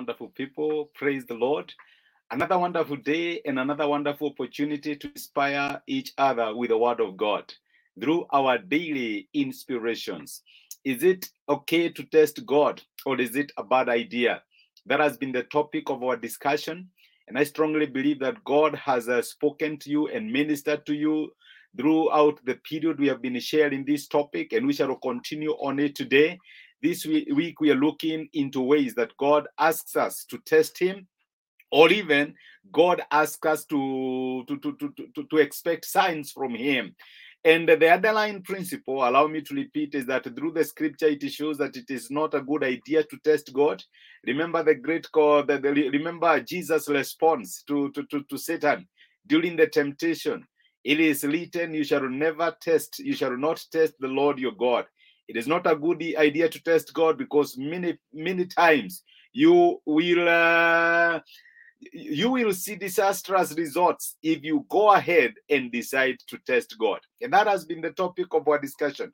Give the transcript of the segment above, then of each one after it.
wonderful people. Praise the Lord. Another wonderful day and another wonderful opportunity to inspire each other with the word of God through our daily inspirations. Is it okay to test God or is it a bad idea? That has been the topic of our discussion. And I strongly believe that God has uh, spoken to you and ministered to you throughout the period we have been sharing this topic, and we shall continue on it today. This week, we are looking into ways that God asks us to test Him, or even God asks us to, to, to, to, to, to expect signs from Him. And the underlying principle, allow me to repeat, is that through the scripture, it shows that it is not a good idea to test God. Remember the great call, remember Jesus' response to, to, to, to Satan during the temptation. It is written, You shall never test, you shall not test the Lord your God. It is not a good idea to test God because many, many times you will uh, you will see disastrous results if you go ahead and decide to test God. And that has been the topic of our discussion.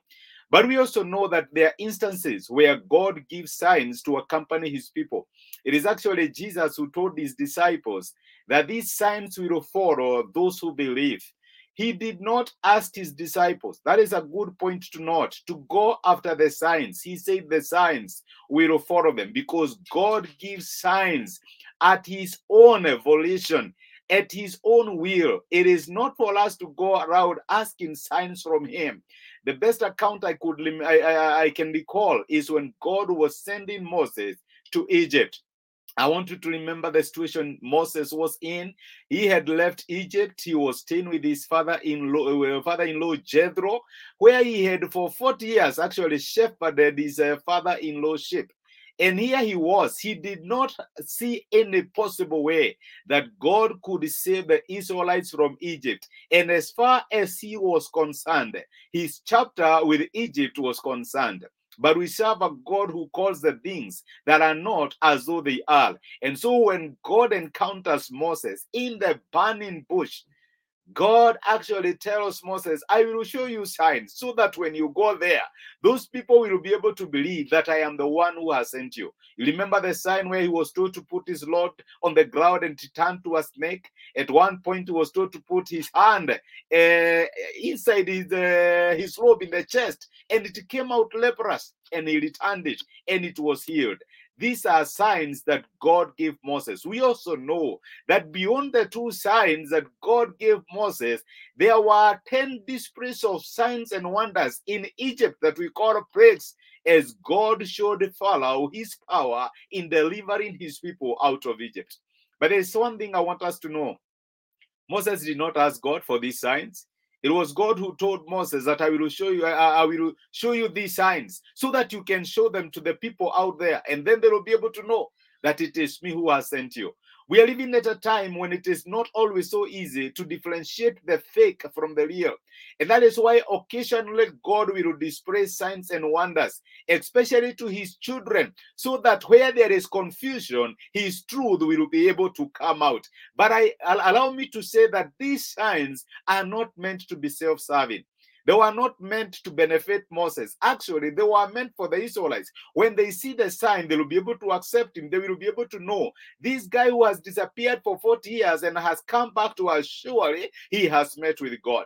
But we also know that there are instances where God gives signs to accompany his people. It is actually Jesus who told his disciples that these signs will follow those who believe. He did not ask his disciples, that is a good point to note, to go after the signs. He said the signs will follow them because God gives signs at his own volition, at his own will. It is not for us to go around asking signs from him. The best account I could I, I, I can recall is when God was sending Moses to Egypt. I want you to remember the situation Moses was in. He had left Egypt. He was staying with his father-in-law, uh, father-in-law Jethro, where he had for 40 years actually shepherded his uh, father-in-law sheep. And here he was. He did not see any possible way that God could save the Israelites from Egypt. And as far as he was concerned, his chapter with Egypt was concerned. But we serve a God who calls the things that are not as though they are. And so when God encounters Moses in the burning bush, God actually tells Moses, I will show you signs so that when you go there, those people will be able to believe that I am the one who has sent you. You remember the sign where he was told to put his Lord on the ground and to turn to a snake? At one point, he was told to put his hand uh, inside his, uh, his robe in the chest, and it came out leprous, and he returned it, and it was healed. These are signs that God gave Moses. We also know that beyond the two signs that God gave Moses, there were 10 displays of signs and wonders in Egypt that we call plagues as God showed Pharaoh his power in delivering his people out of Egypt. But there's one thing I want us to know Moses did not ask God for these signs. It was God who told Moses that I will show you, I, will show you these signs so that you can show them to the people out there, and then they will be able to know that it is me who has sent you. We are living at a time when it is not always so easy to differentiate the fake from the real. And that is why occasionally God will display signs and wonders, especially to his children, so that where there is confusion, his truth will be able to come out. But I allow me to say that these signs are not meant to be self-serving. They were not meant to benefit Moses. Actually, they were meant for the Israelites. When they see the sign, they will be able to accept him. They will be able to know this guy who has disappeared for 40 years and has come back to us, surely he has met with God.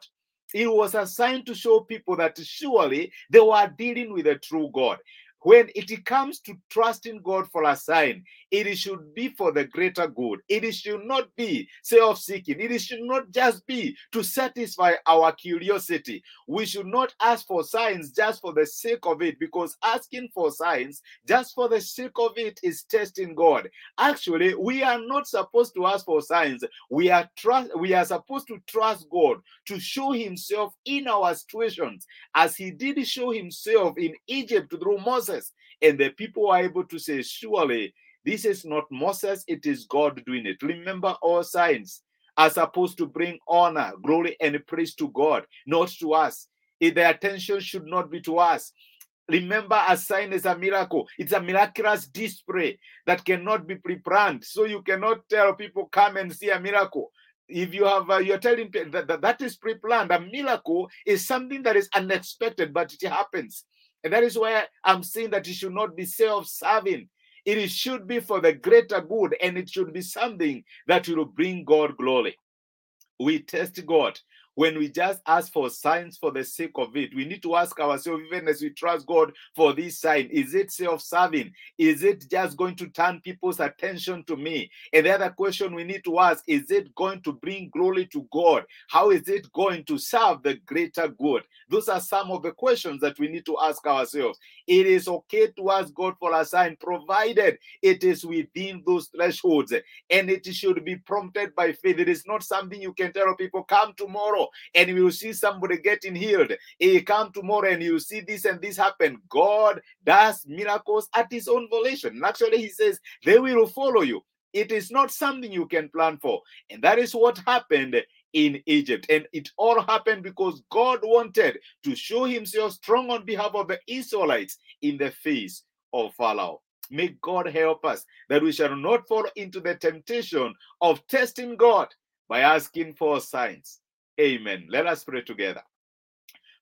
It was a sign to show people that surely they were dealing with a true God. When it comes to trusting God for a sign, it should be for the greater good. It should not be self seeking. It should not just be to satisfy our curiosity. We should not ask for signs just for the sake of it, because asking for signs just for the sake of it is testing God. Actually, we are not supposed to ask for signs. We are trust we are supposed to trust God to show himself in our situations as he did show himself in Egypt through Moses. And the people were able to say, Surely this is not Moses, it is God doing it. Remember, all signs are supposed to bring honor, glory, and praise to God, not to us. If the attention should not be to us. Remember, a sign is a miracle. It's a miraculous display that cannot be pre-planned. So you cannot tell people, come and see a miracle if you have uh, you're telling that, that that is pre-planned a miracle is something that is unexpected but it happens and that is why i'm saying that it should not be self-serving It should be for the greater good and it should be something that will bring God glory. We test God when we just ask for signs for the sake of it. We need to ask ourselves, even as we trust God for this sign, is it self serving? Is it just going to turn people's attention to me? And the other question we need to ask is it going to bring glory to God? How is it going to serve the greater good? Those are some of the questions that we need to ask ourselves. It is okay to ask God for a sign, provided it is within those thresholds and it should be prompted by faith. It is not something you can tell people, come tomorrow and you will see somebody getting healed. He come tomorrow and you see this and this happen. God does miracles at his own volition. And actually, he says they will follow you. It is not something you can plan for. And that is what happened in Egypt. And it all happened because God wanted to show himself strong on behalf of the Israelites in the face of Pharaoh. May God help us that we shall not fall into the temptation of testing God by asking for signs. Amen. Let us pray together.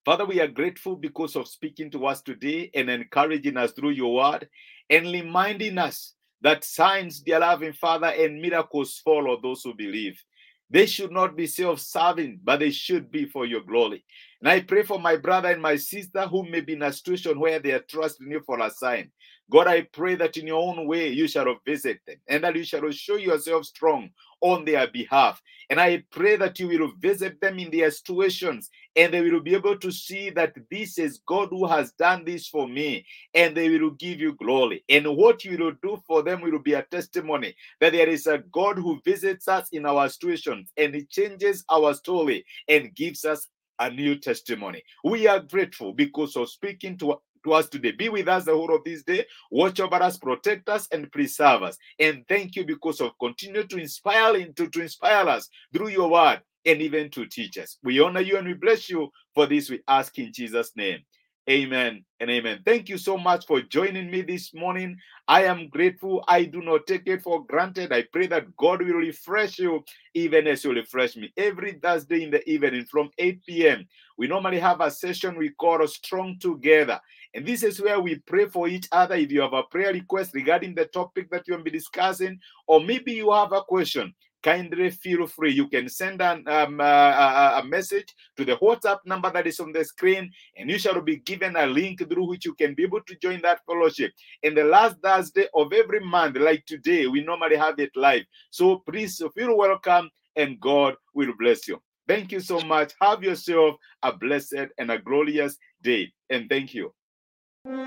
Father, we are grateful because of speaking to us today and encouraging us through your word and reminding us that signs, dear loving Father, and miracles follow those who believe. They should not be self serving, but they should be for your glory. And I pray for my brother and my sister who may be in a situation where they are trusting you for a sign. God, I pray that in your own way you shall visit them and that you shall show yourself strong on their behalf. And I pray that you will visit them in their situations and they will be able to see that this is God who has done this for me and they will give you glory. And what you will do for them will be a testimony that there is a God who visits us in our situations and he changes our story and gives us a new testimony. We are grateful because of speaking to to us today. Be with us the whole of this day. Watch over us, protect us, and preserve us. And thank you because of continue to inspire into to inspire us through your word and even to teach us. We honor you and we bless you for this. We ask in Jesus' name. Amen and amen. Thank you so much for joining me this morning. I am grateful. I do not take it for granted. I pray that God will refresh you even as you refresh me. Every Thursday in the evening from 8 p.m., we normally have a session we call a Strong Together. And this is where we pray for each other. If you have a prayer request regarding the topic that you will be discussing, or maybe you have a question, kindly feel free. You can send an, um, uh, a, a, message to the WhatsApp number that is on the screen, and you shall be given a link through which you can be able to join that fellowship. In the last Thursday of every month, like today, we normally have it live. So please feel welcome, and God will bless you. Thank you so much. Have yourself a blessed and a glorious day. And thank you. Just